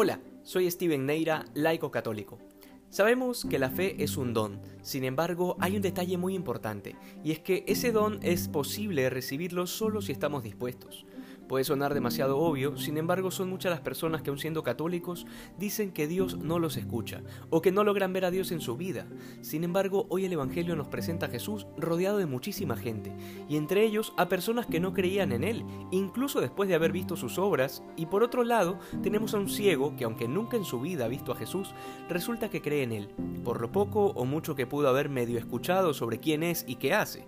Hola, soy Steven Neira, laico católico. Sabemos que la fe es un don, sin embargo hay un detalle muy importante, y es que ese don es posible recibirlo solo si estamos dispuestos. Puede sonar demasiado obvio, sin embargo son muchas las personas que aun siendo católicos dicen que Dios no los escucha o que no logran ver a Dios en su vida. Sin embargo, hoy el Evangelio nos presenta a Jesús rodeado de muchísima gente, y entre ellos a personas que no creían en Él, incluso después de haber visto sus obras, y por otro lado tenemos a un ciego que aunque nunca en su vida ha visto a Jesús, resulta que cree en Él, por lo poco o mucho que pudo haber medio escuchado sobre quién es y qué hace.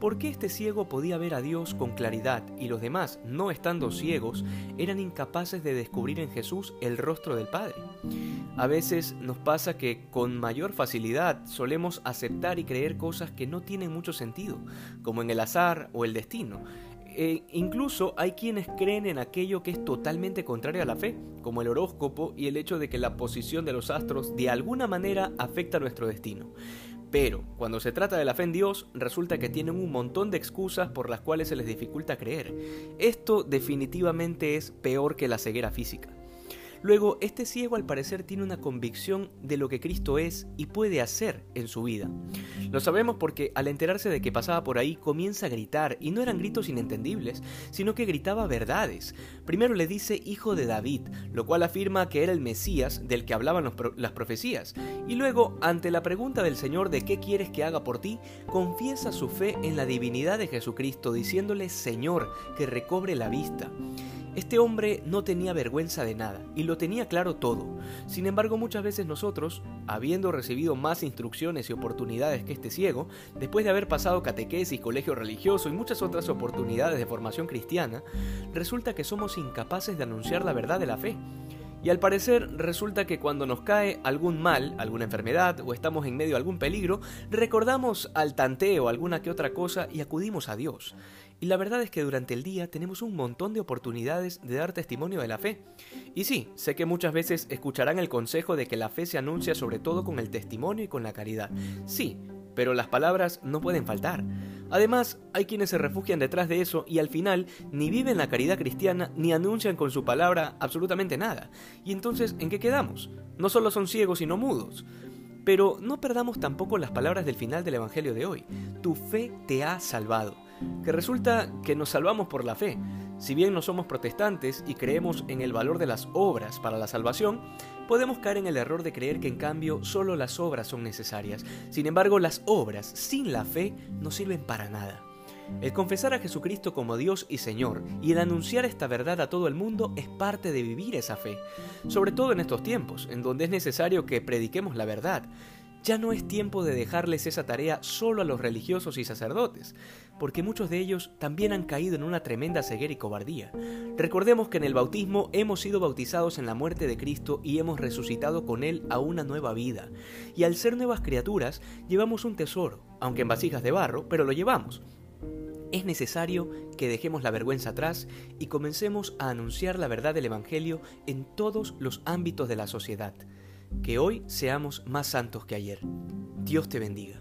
¿Por qué este ciego podía ver a Dios con claridad y los demás, no estando ciegos, eran incapaces de descubrir en Jesús el rostro del Padre? A veces nos pasa que con mayor facilidad solemos aceptar y creer cosas que no tienen mucho sentido, como en el azar o el destino. E incluso hay quienes creen en aquello que es totalmente contrario a la fe, como el horóscopo y el hecho de que la posición de los astros de alguna manera afecta nuestro destino. Pero cuando se trata de la fe en Dios, resulta que tienen un montón de excusas por las cuales se les dificulta creer. Esto definitivamente es peor que la ceguera física. Luego, este ciego al parecer tiene una convicción de lo que Cristo es y puede hacer en su vida. Lo sabemos porque al enterarse de que pasaba por ahí comienza a gritar, y no eran gritos inentendibles, sino que gritaba verdades. Primero le dice hijo de David, lo cual afirma que era el Mesías del que hablaban las profecías, y luego, ante la pregunta del Señor de qué quieres que haga por ti, confiesa su fe en la divinidad de Jesucristo, diciéndole Señor, que recobre la vista. Este hombre no tenía vergüenza de nada y lo tenía claro todo. Sin embargo, muchas veces nosotros, habiendo recibido más instrucciones y oportunidades que este ciego, después de haber pasado catequesis, colegio religioso y muchas otras oportunidades de formación cristiana, resulta que somos incapaces de anunciar la verdad de la fe. Y al parecer resulta que cuando nos cae algún mal, alguna enfermedad o estamos en medio de algún peligro, recordamos al tanteo alguna que otra cosa y acudimos a Dios. Y la verdad es que durante el día tenemos un montón de oportunidades de dar testimonio de la fe. Y sí, sé que muchas veces escucharán el consejo de que la fe se anuncia sobre todo con el testimonio y con la caridad. Sí, pero las palabras no pueden faltar. Además, hay quienes se refugian detrás de eso y al final ni viven la caridad cristiana ni anuncian con su palabra absolutamente nada. Y entonces, ¿en qué quedamos? No solo son ciegos sino mudos. Pero no perdamos tampoco las palabras del final del Evangelio de hoy. Tu fe te ha salvado. Que resulta que nos salvamos por la fe. Si bien no somos protestantes y creemos en el valor de las obras para la salvación, podemos caer en el error de creer que en cambio solo las obras son necesarias. Sin embargo, las obras sin la fe no sirven para nada. El confesar a Jesucristo como Dios y Señor y el anunciar esta verdad a todo el mundo es parte de vivir esa fe, sobre todo en estos tiempos, en donde es necesario que prediquemos la verdad. Ya no es tiempo de dejarles esa tarea solo a los religiosos y sacerdotes, porque muchos de ellos también han caído en una tremenda ceguera y cobardía. Recordemos que en el bautismo hemos sido bautizados en la muerte de Cristo y hemos resucitado con Él a una nueva vida. Y al ser nuevas criaturas, llevamos un tesoro, aunque en vasijas de barro, pero lo llevamos. Es necesario que dejemos la vergüenza atrás y comencemos a anunciar la verdad del Evangelio en todos los ámbitos de la sociedad que hoy seamos más santos que ayer. Dios te bendiga.